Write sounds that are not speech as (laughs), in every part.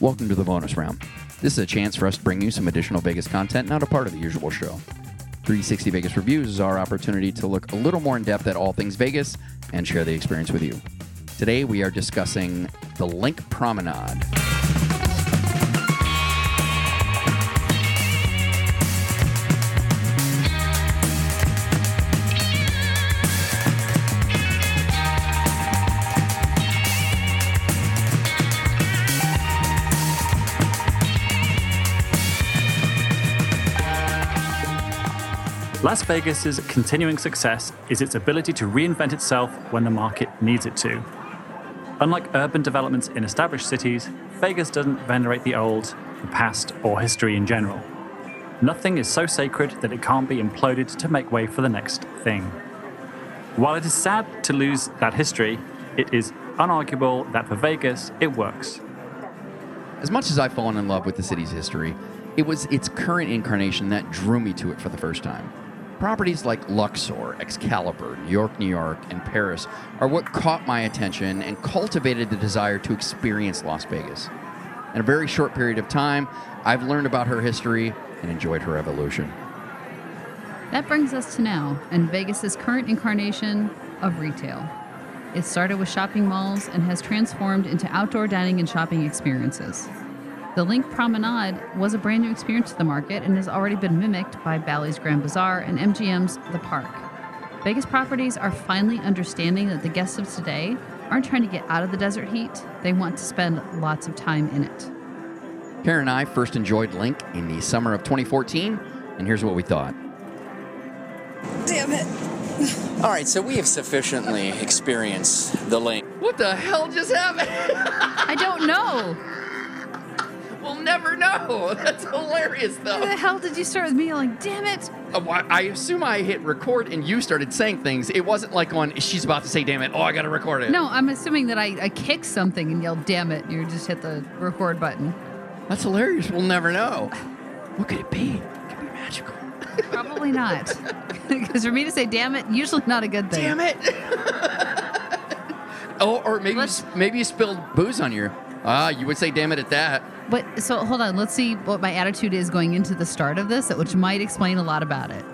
Welcome to the bonus round. This is a chance for us to bring you some additional Vegas content, not a part of the usual show. 360 Vegas Reviews is our opportunity to look a little more in depth at all things Vegas and share the experience with you. Today we are discussing the LINQ Promenade. Las Vegas's continuing success is its ability to reinvent itself when the market needs it to. Unlike urban developments in established cities, Vegas doesn't venerate the old, the past, or history in general. Nothing is so sacred that it can't be imploded to make way for the next thing. While it is sad to lose that history, it is unarguable that for Vegas, it works. As much as I've fallen in love with the city's history, it was its current incarnation that drew me to it for the first time. Properties like Luxor, Excalibur, New York, New York, and Paris are what caught my attention and cultivated the desire to experience Las Vegas. In a very short period of time, I've learned about her history and enjoyed her evolution. That brings us to now and Vegas's current incarnation of retail. It started with shopping malls and has transformed into outdoor dining and shopping experiences. The LINQ Promenade was a brand new experience to the market and has already been mimicked by Bally's Grand Bazaar and MGM's The Park. Vegas properties are finally understanding that the guests of today aren't trying to get out of the desert heat, they want to spend lots of time in it. Karen and I first enjoyed LINQ in the summer of 2014, and here's what we thought. Damn it. (laughs) All right, so we have sufficiently experienced the LINQ. What the hell just happened? I don't know. We'll never know. (laughs) That's hilarious, though. Why the hell did you start with me like, damn it? Uh, why- I assume I hit record and you started saying things. It wasn't like on, she's about to say, damn it, oh, I gotta record it. No, I'm assuming that I, I kicked something and yelled, damn it. You just hit the record button. That's hilarious. We'll never know. What could it be? It could be magical. Probably not. (laughs) Because for me to say damn it, usually not a good thing. Damn it. (laughs) oh, or maybe you, maybe you spilled booze on your. Ah, you would say damn it at that. But so hold on, let's see what my attitude is going into the start of this, which might explain a lot about it.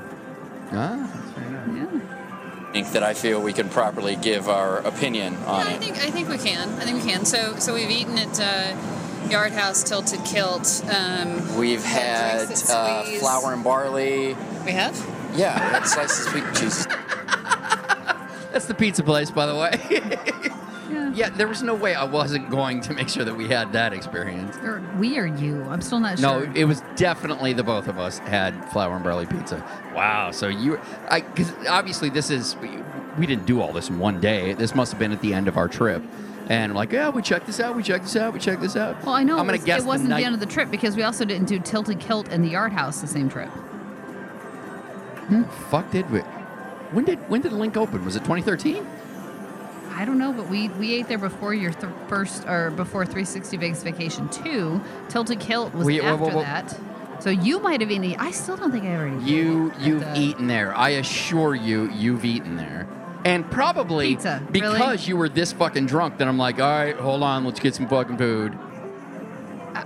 Ah, that's very nice. Yeah. Think that I feel we can properly give our opinion on Yeah, I it. think I think we can. I think we can. So so we've eaten at uh, Yard House Tilted Kilt. Um, We've had uh, flour and barley. we have. Yeah, we had slices of sweet cheese. (laughs) That's the pizza place, by the way. (laughs) Yeah. there was no way I wasn't going to make sure that we had that experience. Or we or you? I'm still not sure. No, it was definitely the both of us had flour and barley pizza. Wow. So you, I, because obviously this is, we, didn't do all this in one day. This must have been at the end of our trip. And I'm like, yeah, we checked this out, we checked this out, we checked this out. well, I know I'm it, gonna was, guess it wasn't the the, end of the trip because we also didn't do Tilted Kilt and the Yard House the same trip. Fuck did we? When did when did LINQ open? Was it 2013? I don't know, but we we ate there before your th- first or before 360 Vegas Vacation 2. Tilted Kilt was We- after whoa, whoa. that. So you might have eaten. I still don't think I ever You you've the- eaten there. I assure you, you've eaten there. And probably Pizza, really? because you were this fucking drunk that I'm like, all right, hold on, let's get some fucking food.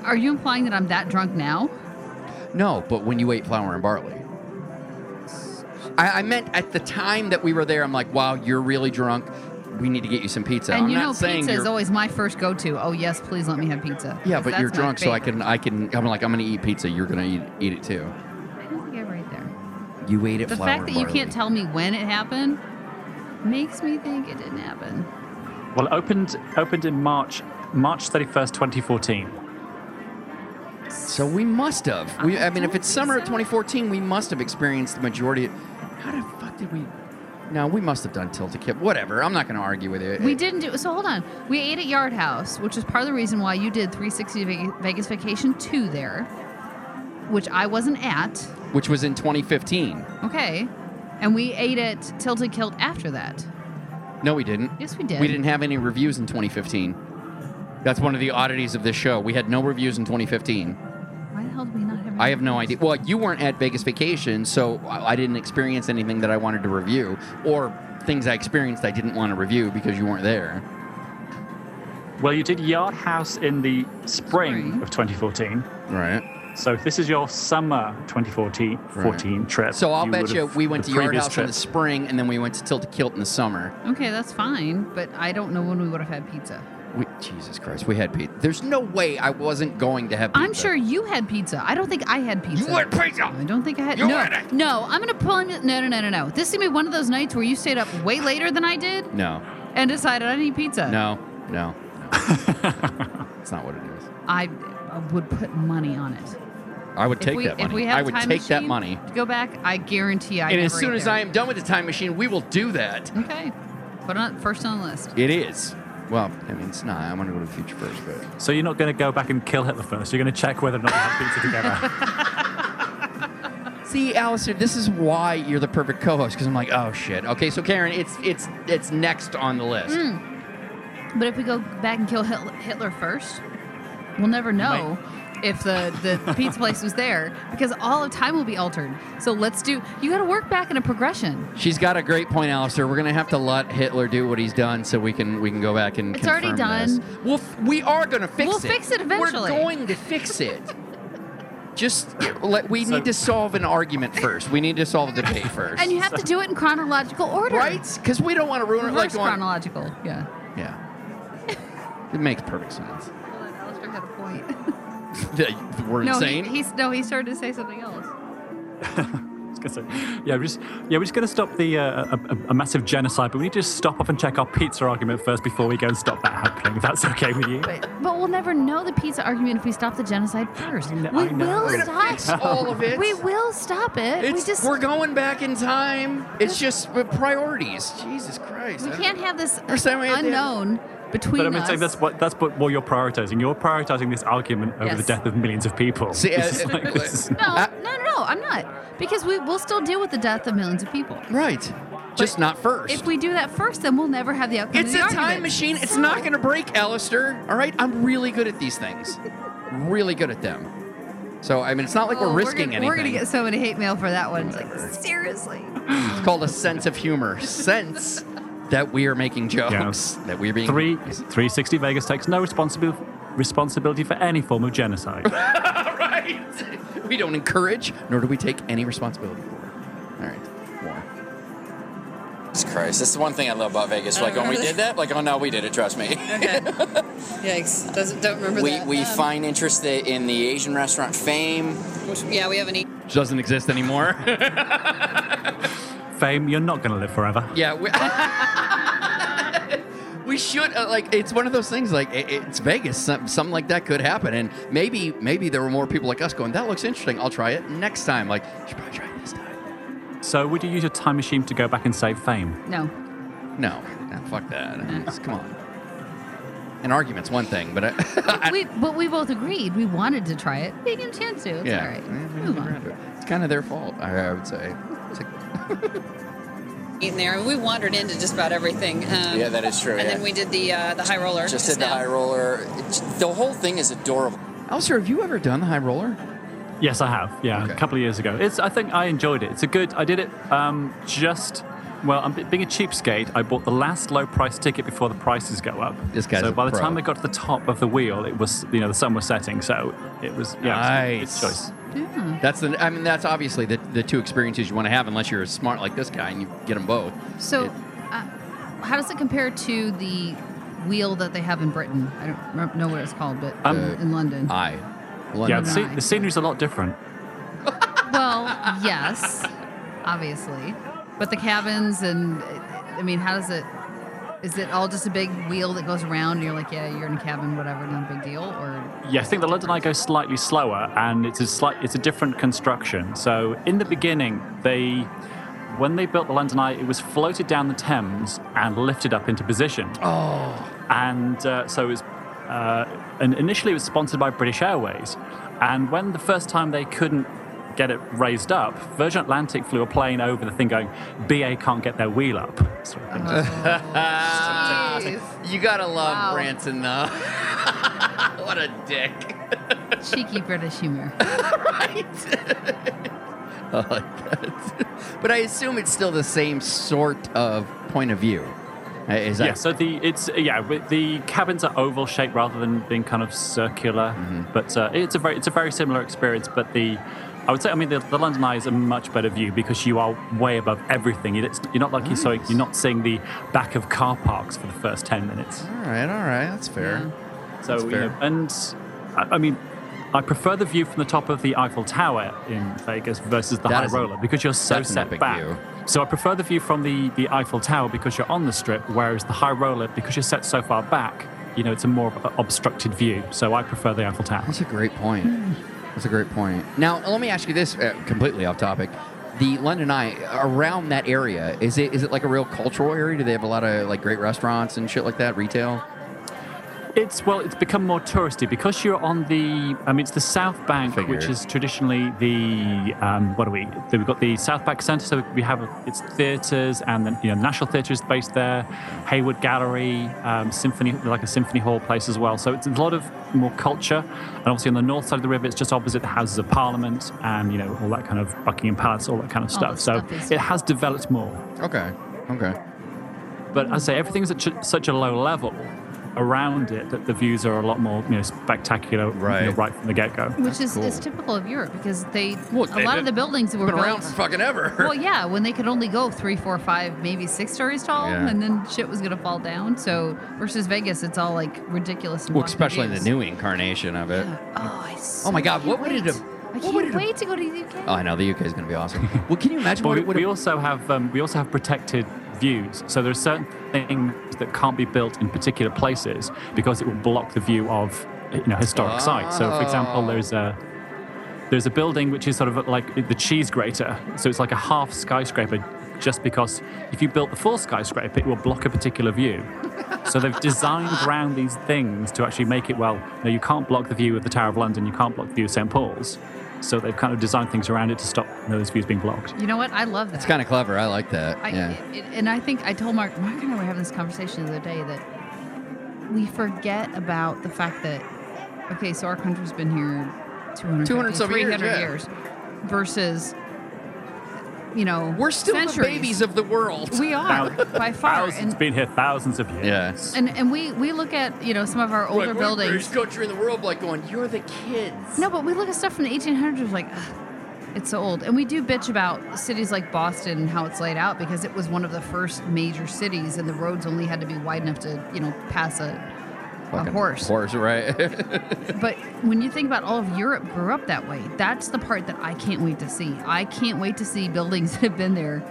Are you implying that I'm that drunk now? No, but when you ate flour and barley. I, I meant at the time that we were there, I'm like, wow, you're really drunk. We need to get you some pizza. and I'm you not know, saying pizza is always my first go-to. Oh yes, please let me have pizza. Yeah, but you're that's my drunk, so I can, I can, I'm like, I'm gonna eat pizza. You're gonna eat, eat it too. I don't think I ever ate there. You ate it. The flour fact and that you can't tell me when it happened makes me think it didn't happen. Well, it opened opened in March March 31st, 2014. So we must have. We, I mean, if it's summer of 2014, we must have experienced the majority. Of, how the fuck did we? No, we must have done Tilted Kilt. Whatever. I'm not going to argue with it. We didn't do so. Hold on. We ate at Yard House, which is part of the reason why you did 360 Vegas Vacation 2 there, which I wasn't at. which was in 2015. Okay. And we ate at Tilted Kilt after that. No, we didn't. Yes, we did. We didn't have any reviews in 2015. That's one of the oddities of this show. We had no reviews in 2015. Why the hell did we not have? I have no idea. Well, you weren't at Vegas Vacation, so I I didn't experience anything that I wanted to review, or things I experienced I didn't want to review because you weren't there. Well, you did Yard House in the spring, Spring. of 2014. Right. So if this is your summer 2014 14 trip. So I'll bet you we went to Yard previous House in the spring, and then we went to Tilt Kilt in the summer. Okay, that's fine, but I don't know when we would have had pizza. We, Jesus Christ, we had pizza. There's no way I wasn't going to have pizza. I'm sure you had pizza. I don't think I had pizza. You had pizza. I don't think I had. You no, had it. no. I'm gonna pull. him- No, no, no, no, no. This is gonna be one of those nights where you stayed up way later than I did No, and decided I need pizza. no, no. no. (laughs) It's not what it is. I, I would put money on it. I would If take we, that money. If we have I a would time take that machine money. to go back, I guarantee I. and as soon as there. I am done with the time machine, we will do that. Okay, put it on first on the list. It is. Well, I mean, it's not. I want to go to the future first, but So you're not going to go back and kill Hitler first. You're going to check whether or not you have pizza together. (laughs) see, Alistair, this is why you're the perfect co-host because I'm like, oh shit. Okay, so Karen, it's it's it's next on the list. Hmm. But if we go back and kill Hitler, Hitler first, we'll never know if the, the pizza (laughs) place was there because all of time will be altered. So let's do. You got to work back in a progression. She's got a great point, Alistair. We're gonna have to let Hitler do what he's done, so we can we can go back and It's already done. This. Well, f- we are gonna fix it. We'll fix it eventually. We're going to fix it. (laughs) Just let we So- need to solve an argument first. We need to solve the debate first. And you have to do it in chronological order. right? Because we don't want to ruin it. Like Reverse going, chronological. Yeah. yeah. It makes perfect sense. Well, Alistair had a point. (laughs) (laughs) Yeah, we're no, insane. he, he's no. He started to say something else. (laughs) I was gonna say, yeah, we're just yeah, we're just going to stop the uh, a, a, a massive genocide, but we need to just stop off and check our pizza argument first before we go and stop that happening. If that's okay with you. But, but we'll never know the pizza argument if we stop the genocide first. Know- we will stop. fix all of it. We will stop it. It's, we just we're going back in time. It's just priorities. Jesus Christ. we I- can't have this First time we had the- unknown between But I'm us. saying that's what that's what, what you're prioritizing. You're prioritizing this argument over the death of millions of people. See, uh, like- no, no, no, no. I'm not because we will still deal with the death of millions of people. Right. Just not first. If we do that first, then we'll never have the outcome. It's of a the time machine. It's So- not going to break, Alistair. All right? I'm really good at these things. Really good at them. So, I mean, it's not like Oh, we're risking gonna, anything. We're gonna get so many hate mail for that one. It's like seriously. It's called a sense of humor. Sense that we are making jokes. That we're being. Three 360 Vegas takes no responsibility responsibility for any form of genocide. (laughs) right. We don't encourage, nor do we take any responsibility for it. All right. More. Jesus Christ, that's the one thing I love about Vegas. Like when we did that, like oh no, we did it. Trust me. Okay. Yikes. Doesn't don't remember we that. we Um, find interest in the Asian restaurant Fame. which- yeah, we haven't eaten. Which doesn't exist anymore. (laughs) Fame, you're not going to live forever. yeah. We, (laughs) we should uh, like. It's one of those things. Like it, it's Vegas. Some, something like that could happen, and maybe maybe there were more people like us going. That looks interesting. I'll try it next time. Like, you should probably try it this time. So would you use a time machine to go back and save Fame? No. No, no fuck that. It's- come on. An argument's one thing, but (laughs) I, we but we both agreed we wanted to try it. We didn't a chance to. It's yeah, all right. Move on. It's kind of their fault, I, I would say. It's like, (laughs) eaten there. We wandered into just about everything. Um, Yeah, that is true. And yeah. then we did the uh, the high roller. just did the high roller. It's- the whole thing is adorable. Alistair, have you ever done the high roller? Yes, I have. Yeah, Okay. a couple of years ago. It's. I think I enjoyed it. It's a good. I did it um, just. Well, I'm being a cheapskate. I bought the last low price ticket before the prices go up. This guy's so a by the pro. time I got to the top of the wheel, it was you know the sun was setting, so it was yeah, it was Nice. a good choice. Yeah. That's the. I mean, that's obviously the, the two experiences you want to have, unless you're smart like this guy and you get them both. So, It- uh, how does it compare to the wheel that they have in Britain? I don't know what it's called, but Um, in, in London. I. Yeah, London. the, sce- the scenery's a lot different. well, yes, obviously, but the cabins and I mean, how does it? Is it all just a big wheel that goes around? And you're like, yeah, you're in a cabin, whatever, no big deal, or Yeah, I think the London Eye goes slightly slower, and it's a slight, it's a different construction. So in the beginning, they, when they built the London Eye, it was floated down the Thames and lifted up into position. Oh. And uh, so it was, uh, and initially it was sponsored by British Airways. And when the first time they couldn't get it raised up, Virgin Atlantic flew a plane over the thing going, BA can't get their wheel up. Sort of thing. Jeez. You gotta love Wow. Branson, though. (laughs) what a dick. cheeky British humor. (laughs) right? (laughs) I like that. But I assume it's still the same sort of point of view. Uh, Is that yeah, so the it's yeah with- the cabins are oval shaped rather than being kind of circular, Mm-hmm. but uh, it's a very it's a very similar experience. But the I would say I mean the, the London Eye is a much better view because you are way above everything. It's, you're not like you're, so, you're not seeing the back of car parks for the first ten minutes. all right? All right, that's fair. So That's you know, and I, I mean. I prefer the view from the top of the Eiffel Tower in Vegas versus the That high roller because you're so set epic back. view. So I prefer the view from the, the Eiffel Tower because you're on the strip, whereas the high roller, because you're set so far back, you know, it's a more obstructed view. So I prefer the Eiffel Tower. That's a great point. (laughs) That's a great point. Now, let me ask you this, uh, completely off topic. The London Eye around that area is it is it like a real cultural area? Do they have a lot of like great restaurants and shit like that, retail? It's well, it's become more touristy because you're on the. I mean, it's the South Bank, which is traditionally the. Um, what do we? We've got the South Bank Centre, so we have it's theatres, and then you know National Theatre is based there, Hayward Gallery, um, Symphony, like a symphony hall place as well. So it's a lot of more culture, and obviously on the north side of the river, it's just opposite the Houses of Parliament, and you know all that kind of Buckingham Palace, all that kind of stuff. So stuff it has developed more. Okay. Okay. But I say everything's at ch- such a low level around it that the views are a lot more you know spectacular you know, Right. right from the get go. Which is, cool. is typical of Europe because they Well, a they've lot been- of the buildings were Been built. around for fucking ever. (laughs) well, yeah, when they could only go three, four, five, maybe six stories tall, Yeah. and then shit was gonna fall down. So versus Vegas, it's all like ridiculous. And well, especially in the new incarnation of it. Oh, I Oh my God, what would it wait. have- I can't would have- wait to go to the UK. Oh, I know the UK is going to be awesome. well, can you imagine (laughs) But what we, we also have um, we also have protected views. So there are certain things that can't be built in particular places because it will block the view of you know historic ah. sites. So, for example, there's a there's a building which is sort of like the cheese grater. So it's like a half skyscraper. Just because if you built the full skyscraper, it will block a particular view. So they've designed around these things to actually make it well. No, you can't block the view of the Tower of London. You can't block the view of St Paul's. So they've kind of designed things around it to stop those views being blocked. You know what? I love that. It's kind of clever. I like that. I, yeah. it, and I think I told Mark, Mark and I were having this conversation the other day that we forget about the fact that, okay, so our country's been here 200, 200 some years, 300 yeah. years versus, you know, We're still centuries. the babies of the world. We are, by far. Thousands And, been here thousands of years. Yes. and, and we, we look at, you know, some of our older buildings. country in the world, like going, you're the kids. No, but we look at stuff from the 1800s like, "Ugh, it's so old. And we do bitch about cities like Boston and how it's laid out because it was one of the first major cities and the roads only had to be wide enough to, you know, pass a, a Fucking horse. Horse, right? (laughs) But when you think about all of Europe grew up that way, that's the part that I can't wait to see. I can't wait to see buildings (laughs) that have been there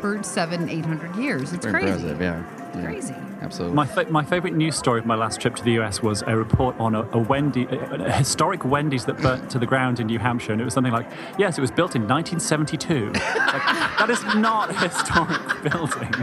for seven, eight hundred years. It's Very crazy. yeah. Yeah. Crazy. Absolutely. My, fa- my favorite news story of my last trip to the US was a report on a, a Wendy, a, a historic Wendy's that burnt to the ground in New Hampshire, and it was something like, "Yes, it was built in 1972." (laughs) like, that is not a historic (laughs) building.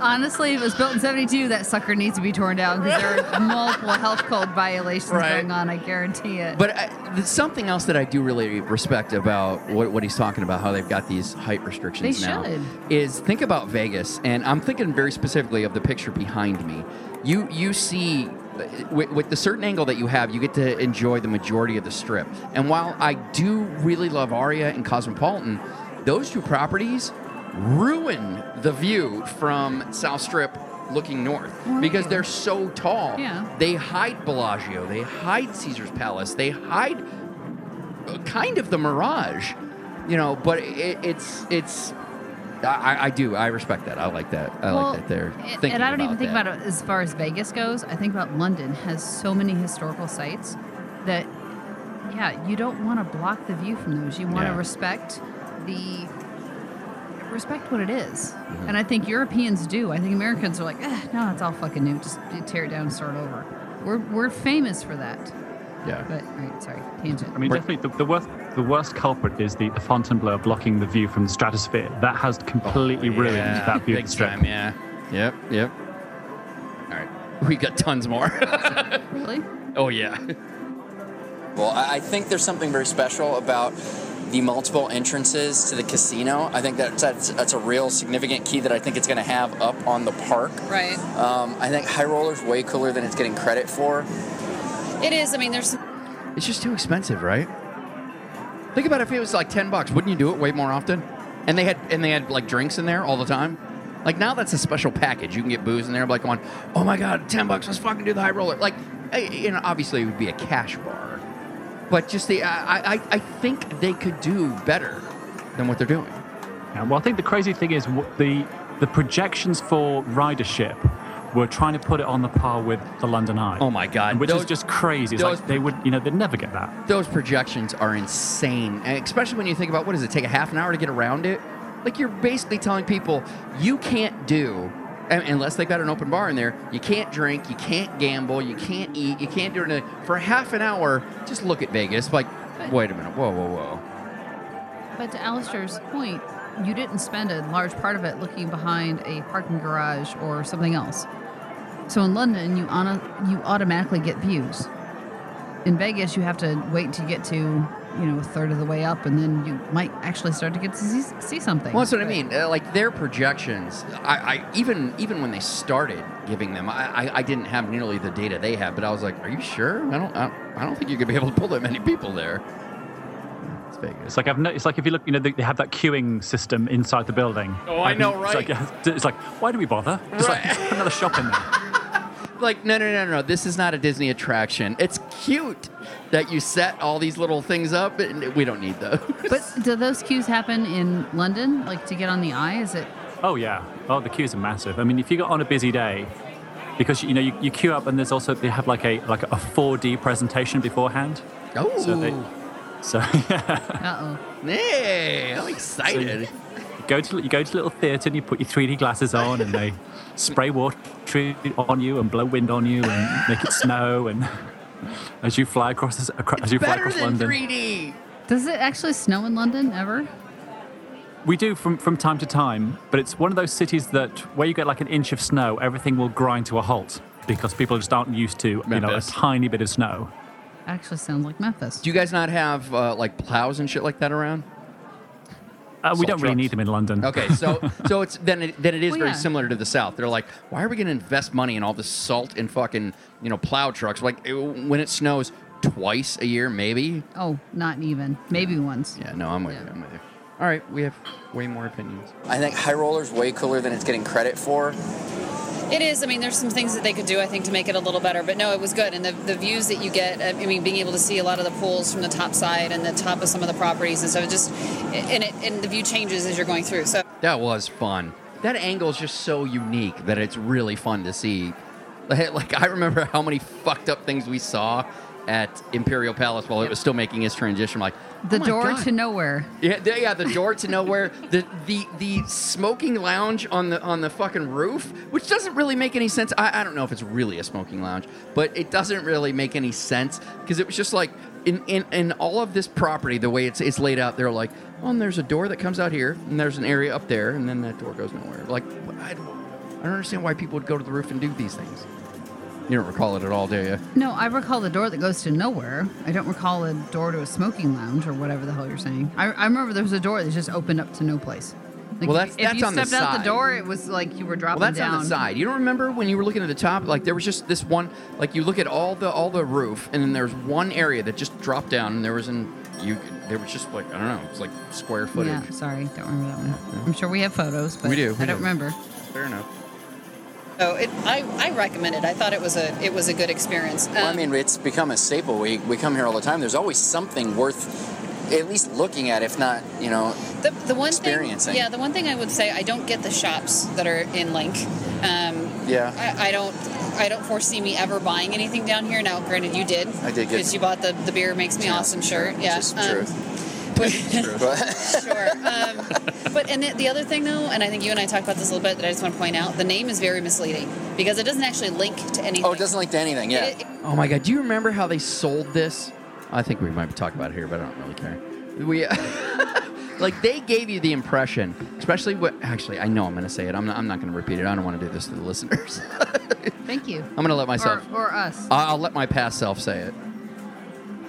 Honestly, if it was built in 72, that sucker needs to be torn down because there are (laughs) multiple health code violations Right. going on. I guarantee it. But uh, I, something else that I do really respect about what, what he's talking about, how they've got these height restrictions They now, should. is think about Vegas, and I'm thinking very specifically of the picture behind me. You you see, with, with the certain angle that you have, you get to enjoy the majority of the strip. And while I do really love Aria and Cosmopolitan, those two properties ruin the view from South Strip looking north because they're so tall. Yeah. They hide Bellagio, they hide Caesar's Palace, they hide uh, kind of the Mirage, you know. But it, it's it's. I, I do. I respect that. I like that. I Well, like that they're and- thinking and I don't even think that. about it as far as Vegas goes. I think about London has so many historical sites that, yeah, you don't want to block the view from those. You want to Yeah. respect the respect what it is. Mm-hmm. and I think Europeans do. I think Americans are like, eh, no, it's all fucking new. Just tear it down and start over. We're we're famous for that. Yeah. But all right, sorry, tangent. I mean, definitely the, the worst the worst culprit is the, the Fontainebleau blocking the view from the stratosphere. That has completely ruined Yeah, that view of big the strip. time. Yeah. Yep. Yep. All right. (laughs) We got tons more. (laughs) really? oh yeah. Well, I I think there's something very special about the multiple entrances to the casino. I think that's that's, that's a real significant key that I think it's going to have up on the park. Right. Um, I think High Roller's way cooler than it's getting credit for. It is. I mean, there's It's just too expensive, right? Think about if it was like ten bucks. Wouldn't you do it way more often? And they had and they had like drinks in there all the time. Like now, that's a special package. You can get booze in there, like going, "Oh my god, ten bucks! Let's fucking do the high roller." Like, you know, obviously it would be a cash bar, but just the I I, I think they could do better than what they're doing. Yeah, well, I think the crazy thing is w- the the projections for ridership were trying to put it on the par with the London Eye. Oh my God, Which those- is just crazy. Those- like they would, you know, they'd never get that. Those projections are insane, and especially when you think about what does it take a half an hour to get around it? Like you're basically telling people you can't do unless they've got an open bar in there. You can't drink, you can't gamble, you can't eat, you can't do anything for half an hour. Just look at Vegas. Like, wait a minute, whoa, whoa, whoa. But to Alistair's point, you didn't spend a large part of it looking behind a parking garage or something else. So in London, you on you automatically get views. In Vegas, you have to wait to you get to you know a third of the way up, and then you might actually start to get to see, see something. Well, that's what I mean. Uh, like their projections, I, I even even when they started giving them, I, I, I didn't have nearly the data they had, But I was like, "Are you sure? I don't, I, I don't think you're gonna be able to pull that many people there." It's Vegas. It's like I've no, it's like if you look, you know, they, they have that queuing system inside the building. Oh, I know, It's like, (laughs) it's like, why do we bother? Just like put another shop in there. (laughs) Like, no, no, no, no. This is not a Disney attraction. It's cute that you set all these little things up, and we don't need those. But do those queues happen in London, like to get on the eye? Is it? Oh yeah. Oh, the queues are massive. I mean, if you got on a busy day, because you know you, you queue up and there's also they have like a like a 4D presentation beforehand. oh, So they, so (laughs) yeah, Uh oh. hey, I'm excited. you go to you go to a little theatre and you put your 3D glasses on and they spray water on you and blow wind on you and make it snow and (laughs) as you fly across this, acro- as you fly Better across than London. 3D. Does it actually snow in London ever? We do from, from time to time, but it's one of those cities that where you get like an inch of snow, everything will grind to a halt because people just aren't used to you know a Memphis. tiny bit of snow. Actually, sounds like Memphis. Do you guys not have uh, like plows and shit like that around? Uh, we don't really need them in London. Okay, so (laughs) so it's then it, then it is Well, very yeah. similar to the South. They're like, why are we going to invest money in all this salt and fucking you know plow trucks? Like it- when it snows twice a year, maybe. Oh, not even. Maybe once. Yeah, no, I'm with you. I'm with you. All right, we have way more opinions. I think High Roller's way cooler than it's getting credit for. It is. I mean, there's some things that they could do, I think, to make it a little better. But no, it was good. And the, the views that you get, uh, I mean, being able to see a lot of the pools from the top side and the top of some of the properties and stuff, it just, and, it, and the view changes as you're going through. So That was fun. That angle is just so unique that it's really fun to see. Like (laughs) like, I remember how many fucked up things we saw at Imperial Palace while it was still making its transition. Like oh The oh door God. to nowhere. Yeah, the, yeah, the door to nowhere, (laughs) the the the smoking lounge on the on the fucking roof, which doesn't really make any sense. I, I don't know if it's really a smoking lounge, but it doesn't really make any sense because it was just like in, in in all of this property, the way it's it's laid out, they're like, well, and there's a door that comes out here, and there's an area up there, and then that door goes nowhere. Like, I don't, I don't understand why people would go to the roof and do these things. You don't recall it at all, do you? No, I recall the door that goes to nowhere. I don't recall a door to a smoking lounge or whatever the hell you're saying. I, I remember there was a door that just opened up to no place. Like Well, if- that's- if that's you on the stepped out side. the door, it was like you were dropping Well, that's down. on the side. You don't remember when you were looking at the top? Like there was just this one. Like you look at all the all the roof, and then there's one area that just dropped down, and there was an you. There was just like I don't know. It's like square footage. Yeah, sorry, don't remember that one. I'm sure we have photos, but We do, we I don't do. remember. Fair enough. So it, I, I recommend it. I thought it was a it was a good experience. Well, I Um, mean, it's become a staple. We, we come here all the time. There's always something worth at least looking at, if not, you know, the, the one experiencing. thing, yeah, the one thing I would say, I don't get the shops that are in LINQ. Um, yeah. I, I don't I don't foresee me ever buying anything down here. Now, granted, you did. I did because you bought the the beer makes me awesome shirt. Yeah, um, true. But- But (laughs) sure. Um, but and the, the other thing though, and I think you and I talked about this a little bit, that I just want to point out, the name is very misleading because it doesn't actually link to anything. oh, it doesn't link to anything. Yeah. It- it- Oh my god, do you remember how they sold this? I think we might be talking about it here, but I don't really care. We (laughs) like they gave you the impression, especially what. Actually, I know I'm going to say it. I'm not. I'm not going to repeat it. I don't want to do this to the listeners. (laughs) Thank you. I'm going to let myself. Or, or us. I'll I'll let my past self say it.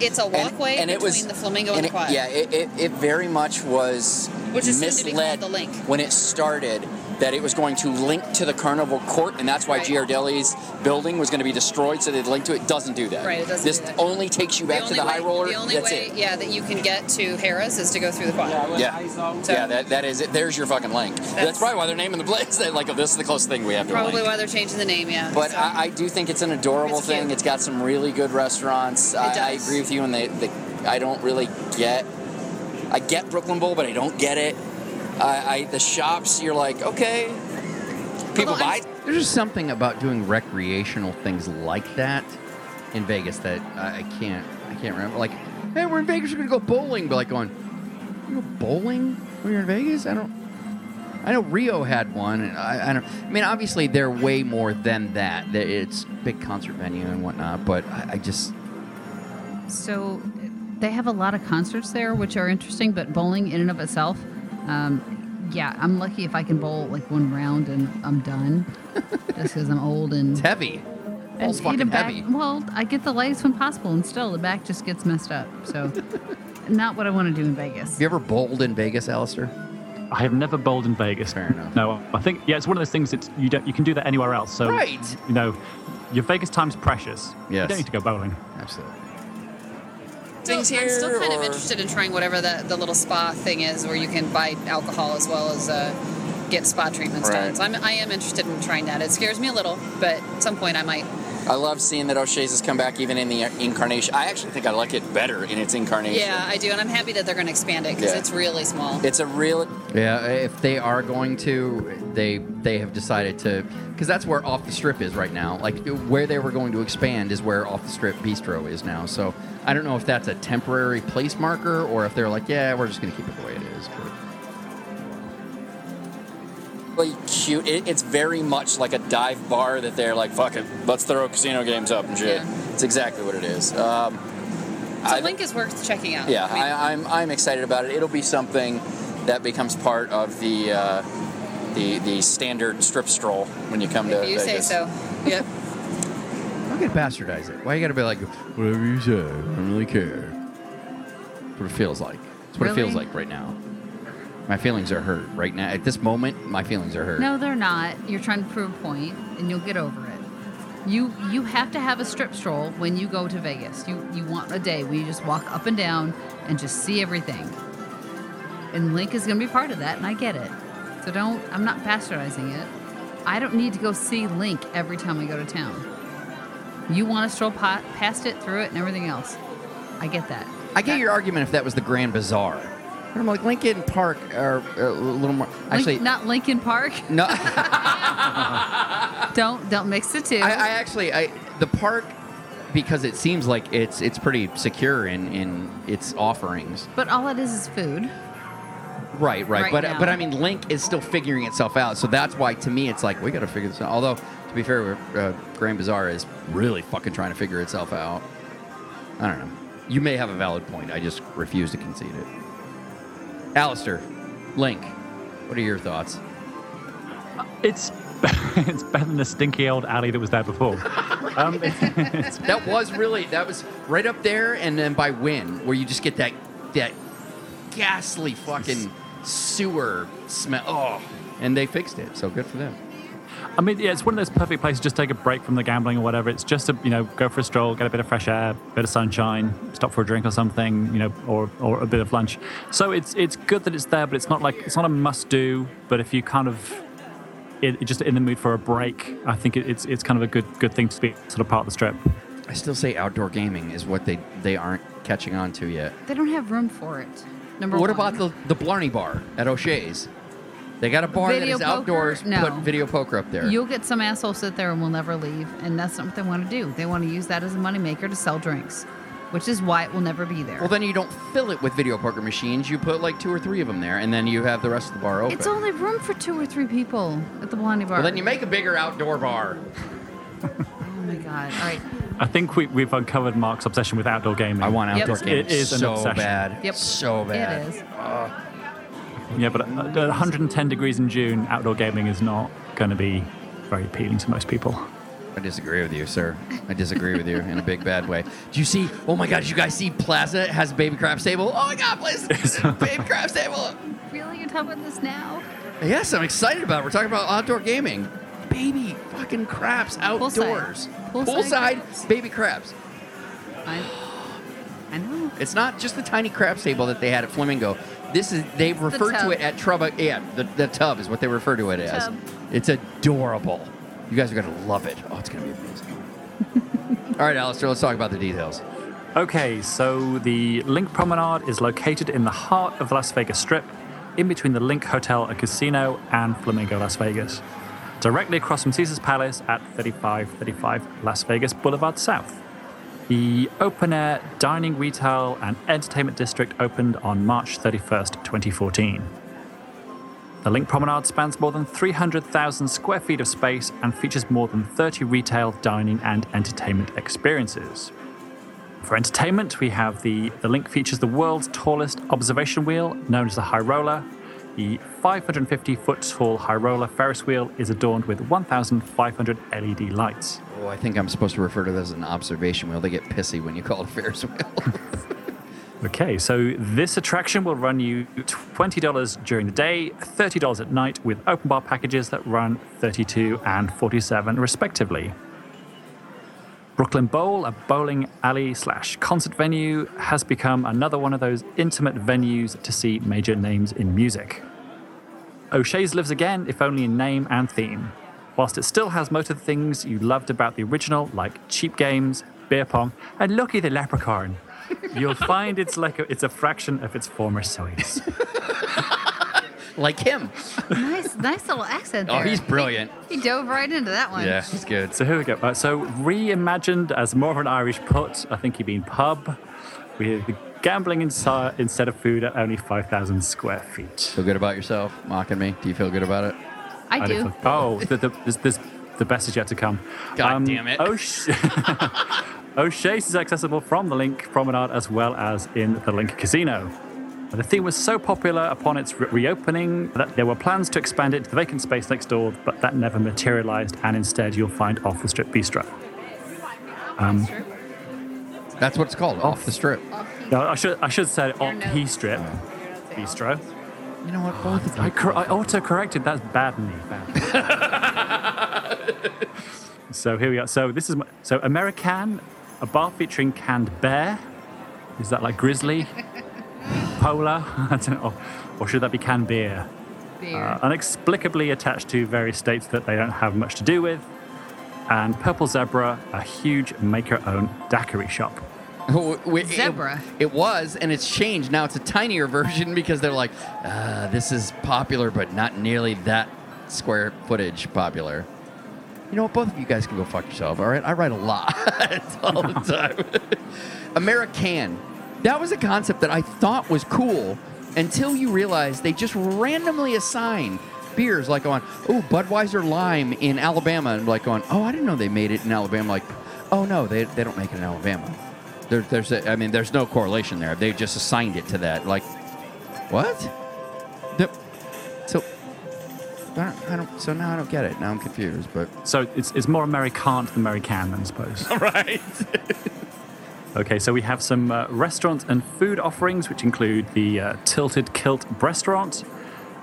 It's a walkway and it between was the flamingo and, and the quad. yeah, it, it, it very much was Which is soon to be misled the link. when it started that it was going to link to the carnival court, and that's why Right. Giardelli's building was going to be destroyed, so they'd link to it. Doesn't do that. Right, it doesn't This do that. only takes you back to the only high way, roller. The only that's way, it. yeah, that you can get to Harrah's is to go through the quad. Yeah, So- yeah, that, that is it. There's your fucking link. That's, probably why they're naming the place. (laughs) That like, oh, this is the closest thing we have to Probably why they're changing the name. Yeah. But So- I, I do think it's an adorable It's thing. It's got some really good restaurants. I, I agree with you, and they, they, I don't really get. I get Brooklyn Bowl, but I don't get it. I, I the shops, you're like, okay, people Although buy. I'm- There's just something about doing recreational things like that in Vegas that I, I can't I can't remember. Like, hey, we're in Vegas, we're gonna go bowling, but like going, you go bowling when you're in Vegas? I don't. I know Rio had one. And I, I don't. I mean, obviously they're way more than that. That It's big concert venue and whatnot, but I, I just So they have a lot of concerts there, which are interesting, but bowling in and of itself, um, yeah, I'm lucky if I can bowl like one round and I'm done. (laughs) just because I'm old and. it's heavy. and Bowl's the fucking back, heavy. Well, I get the lightest when possible, and still the back just gets messed up. So, (laughs) not what I want to do in Vegas. Have you ever bowled in Vegas, Alistair? I have never bowled in Vegas. Fair enough. No, I think yeah, it's one of those things that you don't you can do that anywhere else. So Right. you know, your Vegas time's precious. You don't need to go bowling. Absolutely. Things I'm still here, kind of interested in trying whatever the, the little spa thing is, where you can buy alcohol as well as uh, get spa treatments done. So I'm, I am interested in trying that. It scares me a little, but at some point I might. I love seeing that O'Shea's has come back even in the incarnation. I actually think I like it better in its incarnation. Yeah, I do, and I'm happy that they're going to expand it because Yeah. it's really small. It's a real. Yeah, if they are going to, they they have decided to, because that's where off the strip is right now. Like where they were going to expand is where off the strip bistro is now. So I don't know if that's a temporary place marker or if they're like, yeah, we're just going to keep it the way it is. But really cute. It, it's very much like a dive bar that they're like, fuck it, let's throw casino games up and shit. Yeah. It's exactly what it is. Um, so I- LINQ is worth checking out. yeah, I mean, I, I'm I'm excited about it. It'll be something that becomes part of the uh, the the standard strip stroll when you come to if you say so. Yep. don't get bastardize it. Why you got to be like, whatever you say, I don't really care. That's what it feels like. It's what it feels like right now. My feelings are hurt right now. At this moment, my feelings are hurt. No, they're not. You're trying to prove a point, and you'll get over it. You you have to have a strip stroll when you go to Vegas. You you want a day where you just walk up and down and just see everything. And LINQ is going to be part of that, and I get it. So don't. I'm not bastardizing it. I don't need to go see LINQ every time we go to town. You want to stroll pa- past it, through it, and everything else. I get that. I get your argument if that was the Grand Bazaar. But I'm like Lincoln Park are a little more. LINQ- Actually, not Lincoln Park. (laughs) no. (laughs) Don't don't mix the two. I, I actually, I the park because it seems like it's it's pretty secure in in its offerings. but all it is is food. Right, right. Right but now. but I mean, LINQ is still figuring itself out. So that's why to me it's like we got to figure this out. Although to be fair, uh, Grand Bazaar is really fucking trying to figure itself out. I don't know. You may have a valid point. I just refuse to concede it. Alistair, LINQ, what are your thoughts? It's (laughs) it's better than the stinky old alley that was there before. (laughs) um, it's, That was really that was right up there, and then by Win, where you just get that that ghastly fucking sewer smell. Oh, and they fixed it, so good for them. I mean, yeah, it's one of those perfect places. Just take a break from the gambling or whatever. It's just to you know go for a stroll, get a bit of fresh air, bit of sunshine, stop for a drink or something, you know, or or a bit of lunch. So it's it's good that it's there, but it's not like it's not a must do. But if you kind of it, just in the mood for a break, I think it, it's it's kind of a good good thing to be sort of part of the strip. I still say outdoor gaming is what they they aren't catching on to yet. They don't have room for it. Number what one. about the the Blarney Bar at O'Shea's? They got a bar Video that is poker? outdoors. No. Put video poker up there. You'll get some asshole sit there and will never leave, and that's not what they want to do. They want to use that as a moneymaker to sell drinks, which is why it will never be there. well, then you don't fill it with video poker machines. You put like two or three of them there, and then you have the rest of the bar open. it's only room for two or three people at the Blarney Bar. well, then you make a bigger outdoor bar. oh my god! All right. I think we, we've uncovered Mark's obsession with outdoor gaming. I want Yep. outdoor It gaming is an so obsession. bad. Yep. So bad. It is. Yeah, but uh, at 110 degrees in June, outdoor gaming is not going to be very appealing to most people. I disagree with you, sir. I disagree with you in a big bad way. Do you see? Oh my God! Did you guys see Plaza has a baby crab table? Oh my God! Please, (laughs) baby crab table. Really, you're talking about this now? Yes, I'm excited about it. We're talking about outdoor gaming. Baby fucking craps outdoors. Poolside Poolside crabs. baby crabs. I, I know. It's not just the tiny craps table that they had at Flamingo. This is they refer to it at Trubba. Yeah, the, the tub is what they refer to it as. Tub. It's adorable. You guys are gonna love it. Oh, it's gonna be amazing. (laughs) All right, Alistair, let's talk about the details. Okay, so the LINQ Promenade is located in the heart of the Las Vegas Strip, in between the LINQ Hotel and Casino and Flamingo Las Vegas, directly across from Caesar's Palace at 3535 Las Vegas Boulevard South. The open air dining, retail, and entertainment district opened on March 31st, 2014. The LINQ Promenade spans more than 300,000 square feet of space and features more than 30 retail, dining, and entertainment experiences. For entertainment, we have the, the LINQ features the world's tallest observation wheel, known as the High Roller. The 550 foot tall High Roller Ferris wheel is adorned with 1,500 LED lights. I think I'm supposed to refer to this as an observation wheel. They get pissy when you call it a Ferris wheel. (laughs) Okay, so this attraction will run you $20 during the day, $30 at night, with open bar packages that run 32 and 47 respectively. Brooklyn Bowl, a bowling alley slash concert venue, has become another one of those intimate venues to see major names in music. O'Shea's lives again, if only in name and theme. Whilst it still has most of the things you loved about the original, like cheap games, beer pong, and Lucky the Leprechaun, you'll find it's like a, it's a fraction of its former size. (laughs) like him. Nice, nice little accent There. Oh, he's brilliant. He dove right into that one. Yeah, he's good. So here we go. Uh, so reimagined as more of an Irish put, I think you mean pub, with gambling insi- instead of food at only 5,000 square feet. Feel good about yourself? Mocking me? Do you feel good about it? I I do. feel- Oh, the, the, this, this, the best is yet to come. God um, damn it. O'Sh- (laughs) O'Shea's is accessible from the LINQ Promenade as well as in the LINQ Casino. The theme was so popular upon its re- reopening that there were plans to expand it to the vacant space next door, but that never materialized, and instead you'll find Off the Strip Bistro. Um, That's what it's called. Off the strip. No, I should I should say Off no. He Strip Bistro. You know what? Both of I, cor- I auto corrected. That's bad me. Bad. (laughs) so here we are. So this is my- so American, a bar featuring canned bear. Is that like grizzly? (laughs) Polar? (laughs) I don't know. Or should that be canned beer? Beer. Uh, inexplicably attached to various states that they don't have much to do with. And Purple Zebra, a huge maker-owned daiquiri shop. (laughs) It- Zebra. It, was, and it's changed. Now it's a tinier (laughs) version because they're like, uh, this is popular, but not nearly that square footage popular. You know what? Both of you guys can go fuck yourself, all right? I write a lot (laughs) all the time. American. That was a concept that I thought was cool until you realize they just randomly assign beers like on, oh, Budweiser Lime in Alabama, and like going, oh, I didn't know they made it in Alabama. Like, oh no, they, they don't make it in Alabama. There, there's, a, I mean, there's no correlation there. They just assigned it to that. Like, what? The, so, I don't, I don't, so now I don't get it. Now I'm confused. But So it's, it's more Americant than American, I suppose. (laughs) right. (laughs) Okay, so we have some uh, restaurant and food offerings, which include the uh, Tilted Kilt Restaurant,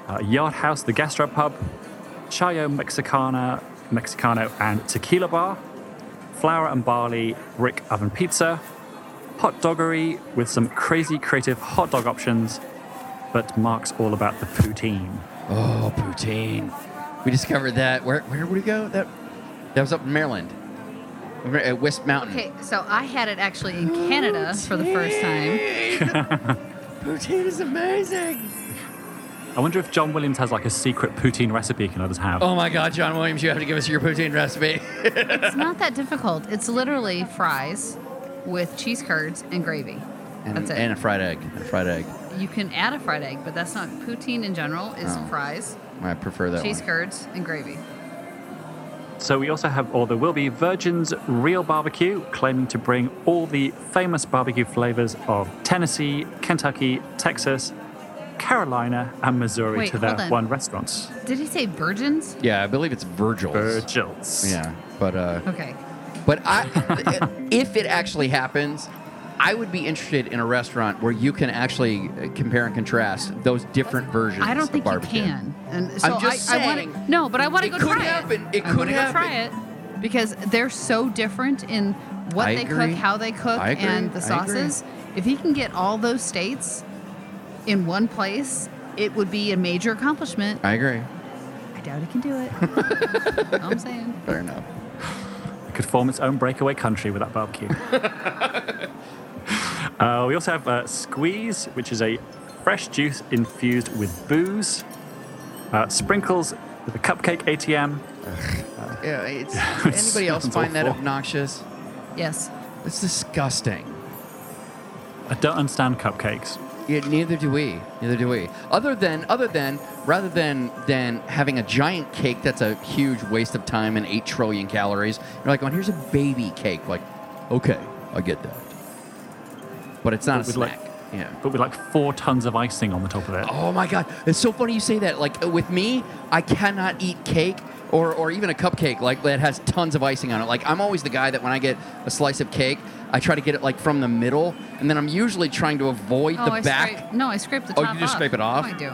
uh, Yard House, the Gastropub, Chayo Mexicana, Mexicano and Tequila Bar, Flour and Barley Brick Oven Pizza, Haute Doggery with some crazy creative hot dog options, but Mark's all about the poutine. Oh, poutine. We discovered that. Where where would we go? That that was up in Maryland, at West Mountain. Okay, so I had it actually in Canada for the first time. (laughs) Poutine is amazing. I wonder if John Williams has like a secret poutine recipe he can let us have. Oh my God, John Williams, you have to give us your poutine recipe. (laughs) It's not that difficult. It's literally fries with cheese curds and gravy. and, That's it. and a fried egg. And a fried egg. You can add a fried egg, but that's not poutine in general. Is Oh. fries, I prefer that cheese one. curds, and gravy. So we also have, or there will be, Virgin's Real Barbecue, claiming to bring all the famous barbecue flavors of Tennessee, Kentucky, Texas, Carolina, and Missouri Wait, to their on. one restaurants. Did he say virgins? Yeah, I believe it's Virgil's. Virgil's. Yeah, but uh, Okay. But I, (laughs) if it actually happens, I would be interested in a restaurant where you can actually uh, compare and contrast those different versions. I don't think of you can. And so I'm just I, I saying, wanna, no, but I want to go could try happen. it. It I could go try it happen. because they're so different in what I they agree. cook, how they cook, and the sauces. If he can get all those states in one place, it would be a major accomplishment. I agree. I doubt he can do it. (laughs) I'm saying. Fair enough. It could form its own breakaway country with that barbecue. (laughs) uh, we also have uh, Squeeze, which is a fresh juice infused with booze. Uh, sprinkles with a cupcake ATM. Yeah, it's, (laughs) It anybody else sounds find that obnoxious? Yes. It's disgusting. I don't understand cupcakes. Yeah, neither do we. Neither do we. Other than, other than, rather than than having a giant cake that's a huge waste of time and eight trillion calories, you're like, "Oh, here's a baby cake." Like, okay, I get that, but it's not a With like- snack. yeah. But with like four tons of icing on the top of it. Oh my god, it's so funny you say that. Like uh, with me, I cannot eat cake or, or even a cupcake like that has tons of icing on it. Like I'm always the guy that when I get a slice of cake, I try to get it like from the middle, and then I'm usually trying to avoid Oh, the I back. scrape, no, I scrape the top. Oh, you just off. scrape it off? Oh, I do.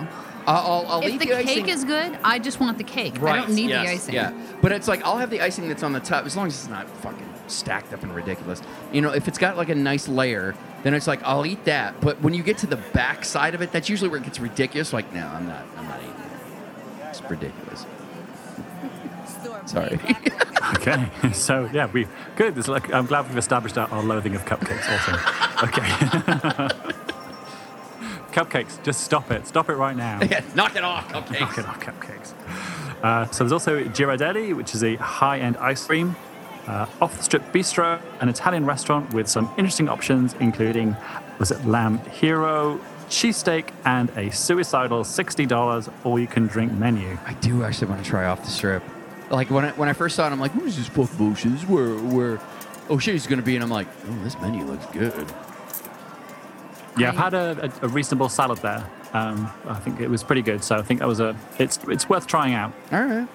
I'll, I'll, I'll If eat the, the, cake icing. is good, I just want the cake. I Right, don't need yes, the icing. Yeah, but it's like I'll have the icing that's on the top as long as it's not fucking stacked up and ridiculous. You know, if it's got like a nice layer, then it's like I'll eat that. But when you get to the back side of it, that's usually where it gets ridiculous. Like, no, I'm not. I'm not eating it. It's ridiculous. (laughs) Sorry. (laughs) Okay, (laughs) so yeah, we good. It's like, I'm glad we've established our, our loathing of cupcakes. Awesome. (laughs) Okay. (laughs) cupcakes, just stop it. Stop it right now. yeah, knock it off, Knock it off, cupcakes. Uh, so there's also Ghirardelli, which is a high-end ice cream, uh, off-the-strip bistro, an Italian restaurant with some interesting options, including was it lamb hero, cheesesteak, and a suicidal $60 all-you-can-drink menu. I do actually want to try off the strip. Like when I, when I first saw it, I'm like, what is this fuck bullshit? This is where where O'Shea's gonna be, and I'm like, oh, this menu looks good. Yeah, I've had a, a, a reasonable salad there. Um, I think it was pretty good, so I think that was a it's it's worth trying out. All right.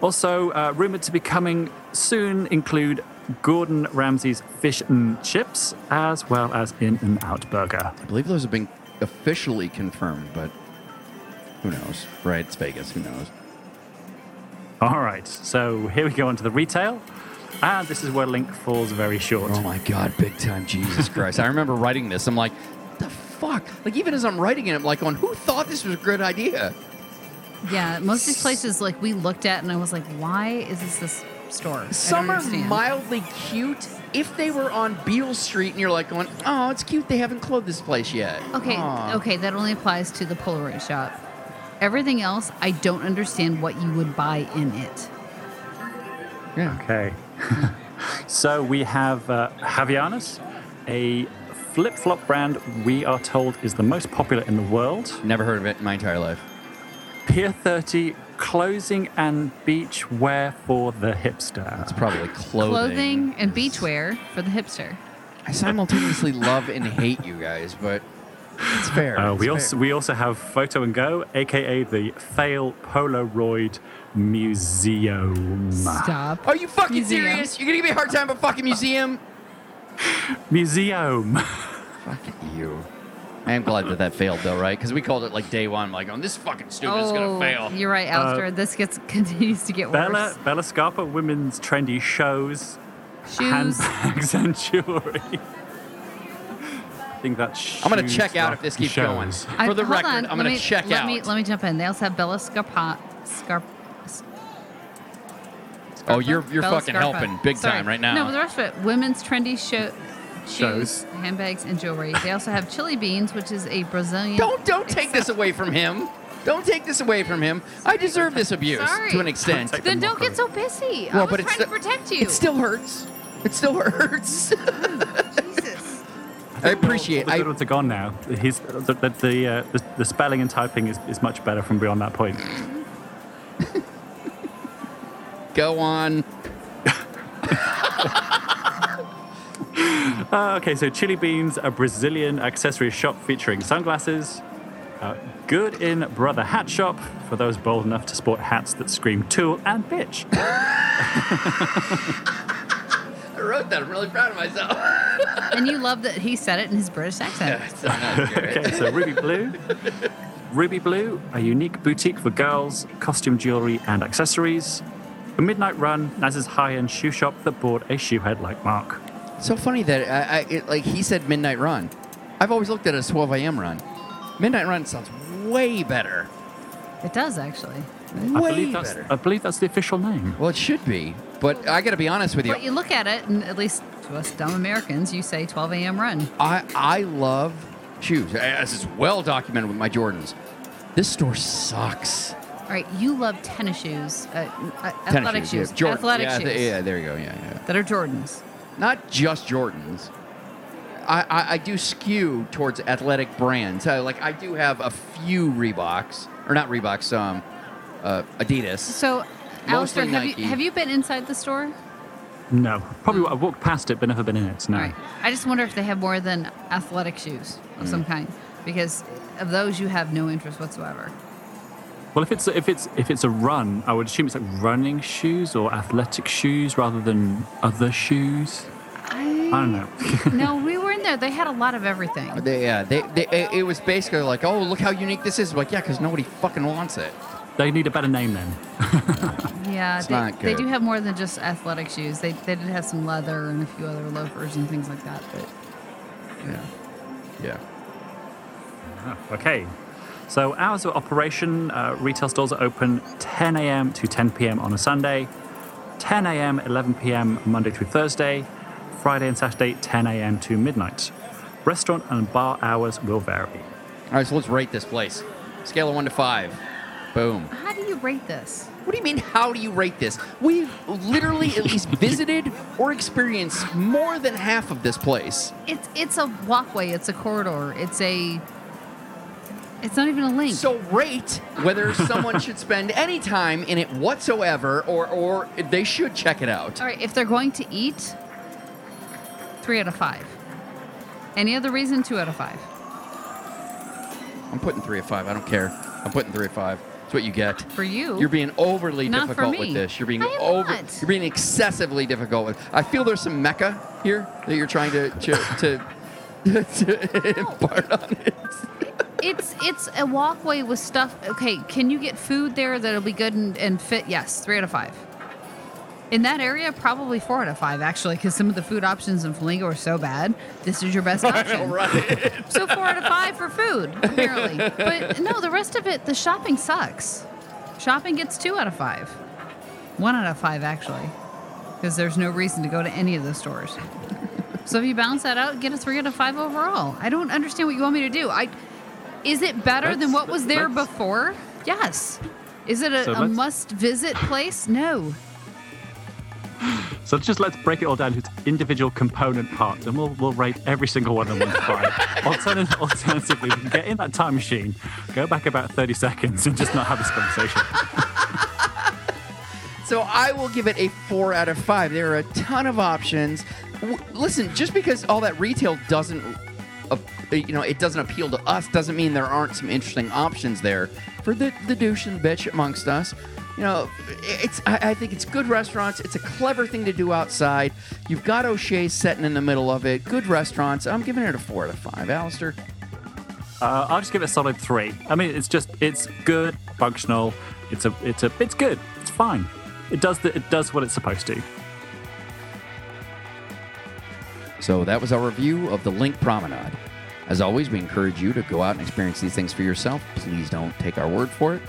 Also, uh, rumored to be coming soon include Gordon Ramsay's fish and chips, as well as In and Out Burger. I believe those have been officially confirmed, but who knows? Right? It's Vegas. Who knows? All right, so here we go on to the retail, and this is where LINQ falls very short. Oh my God, big time! Jesus Christ! I remember writing this. I'm like, the fuck? Like even as I'm writing it, I'm like, on who thought this was a good idea? Yeah, most of these places like we looked at, and I was like, why is this this store? Some are understand. mildly cute. If they were on Beale Street and you're like going, oh, it's cute. They haven't clothed this place yet. Okay, Aw. okay, that only applies to the Polaroid shop. Everything else, I don't understand what you would buy in it. Yeah. Okay. (laughs) so we have uh, Havaianas, a flip flop brand we are told is the most popular in the world. Never heard of it in my entire life. Pier 30 clothing and beach wear for the hipster. It's probably clothing. Clothing and beachwear for the hipster. I simultaneously love and hate you guys, but it's fair. Uh, It's we fair. also we also have Photo and Go, aka the Fail Polaroid Museum. Stop. Are you fucking Museum. serious? You're gonna give me a hard time about fucking museum? Museum. Fuck you. I am glad that that failed though, right? Because we called it like day one. I'm like, oh, this fucking stupid is gonna fail. You're right, Alistair. this gets (laughs) continues to get worse. Bella Bella Scarpa women's trendy shows, Shoes. handbags and jewelry. (laughs) I think that's. I'm gonna check out if this keeps going. shows. I- For the record, on, I'm let gonna me- check let out. Me, let me jump in. They also have Bella Scarpa. Scarp, Oh, you're- you're Bella fucking helping big Sorry. time right now. No, but the rest of it, women's trendy show, shoes, Shows. handbags, and jewelry. They also have Chilli Beans, which is a Brazilian. Don't don't take this away from him. Don't take this away from him. I deserve this abuse Sorry. to an extent. Don't Then don't get so pissy. I Well, was but it's trying to protect you. It still hurts. It still (laughs) hurts. (laughs) I appreciate. The good ones are gone now. He's, the the the, uh, the the spelling and typing is, is much better from beyond that point. (laughs) go on. (laughs) Uh, okay, so Chilli Beans, a Brazilian accessory shop featuring sunglasses. Uh, Goorin Brother Hat Shop for those bold enough to sport hats that scream tool and bitch. (laughs) I wrote that. I'm really proud of myself. And you love that he said it in his British accent. Okay, so Ruby Blue. Ruby Blue, a unique boutique for girls, costume jewelry, and accessories. A midnight run, Naz's high-end shoe shop that bought a shoehead like Mark. So funny that I, I it, like he said midnight run. I've always looked at it as 12 a.m. run. Midnight run sounds way better. It does actually. I Way believe that's better. I believe that's the official name. well, it should be, but I got to be honest with you. But you look at it, and at least to us dumb Americans, you say 12 a.m. run. I I love shoes. As is well documented with my Jordans. This store sucks. All right, you love tennis shoes, uh, uh, Tennis athletic yeah. shoes, Jordan- athletic yeah, shoes th- yeah, there you go. Yeah, yeah. that are Jordans. Not just Jordans. I, I, I do skew towards athletic brands. Uh, like I do have a few Reeboks, or not Reeboks, um, uh, Adidas. So, Alistair, have Nike. you, have you been inside the store? No, probably I've walked past it but never been in it. No. All right. I just wonder if they have more than athletic shoes of Mm. some kind, because of those you have no interest whatsoever. Well, if it's if it's if it's a run, I would assume it's like running shoes or athletic shoes rather than other shoes. I don't know. (laughs) no, (laughs) we were in there. They had a lot of everything. They, yeah, they, they, it- it was basically like, oh, look how unique this is. Like, yeah, because nobody fucking wants it. They need a better name then. (laughs) Yeah, they, they do have more than just athletic shoes. They, they did have some leather and a few other loafers and things like that. But Yeah. Yeah. Oh, okay. So hours of operation, uh, retail stores are open 10 a.m. to 10 p.m. on a Sunday, 10 a.m. 11 p.m. Monday through Thursday, Friday and Saturday 10 a.m. to midnight. Restaurant and bar hours will vary. All right, so let's rate this place. Scale of one to five. Boom. how do you rate this? What do you mean, how do you rate this? We've literally at least (laughs) visited or experienced more than half of this place. It's it's a walkway. It's a corridor. It's a. It's not even a link. So rate whether someone should spend any time in it whatsoever or, or they should check it out. All right, if they're going to eat, three out of five. Any other reason, two out of five. I'm putting three of five. I don't care. I'm putting three of five. What you get. For you, You're being overly Not for difficult with me. this. You're being I am over. not. You're being excessively difficult with. I feel there's some mecca here that you're trying to to, to, (laughs) to impart on it. it's it's a walkway with stuff. Okay, can you get food there that'll be good and, and fit? Yes, three out of five. In that area, probably four out of five actually, because some of the food options in Flamingo are so bad. This is your best (laughs) option. right. So four out of five for food, apparently. (laughs) But no, the rest of it, the shopping sucks. Shopping gets two out of five. One out of five, actually. Because there's no reason to go to any of the stores. (laughs) So if you balance that out, get a three out of five overall. I don't understand what you want me to do. I is it better than what was there before? Yes. Is it a, So a must visit place? No. So just let's break it all down to its individual component parts, and we'll we'll rate every single one of them one to five. (laughs) Alternat- alternatively, we can get in that time machine, go back about thirty seconds, and just not have this conversation. (laughs) So I will give it a four out of five. There are a ton of options. W- listen, just because all that retail doesn't, uh, you know, it doesn't appeal to us, doesn't mean there aren't some interesting options there for the the douche and bitch amongst us. You know, it's I, I think it's good restaurants. It's a clever thing to do outside. You've got O'Shea's setting in the middle of it. Good restaurants. I'm giving it a four out of five. Alistair. Uh, I'll just give it a solid three. I mean, it's just it's good, functional. It's a it's a it's good. It's fine. It does the, it does what it's supposed to. So that was our review of the LINQ Promenade. As always, we encourage you to go out and experience these things for yourself. Please don't take our word for it.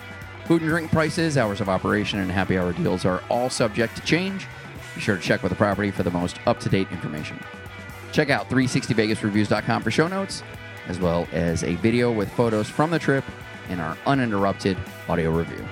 Food and drink prices, hours of operation, and happy hour deals are all subject to change. Be sure to check with the property for the most up to date information. Check out 360vegasreviews.com for show notes, as well as a video with photos from the trip and our uninterrupted audio review.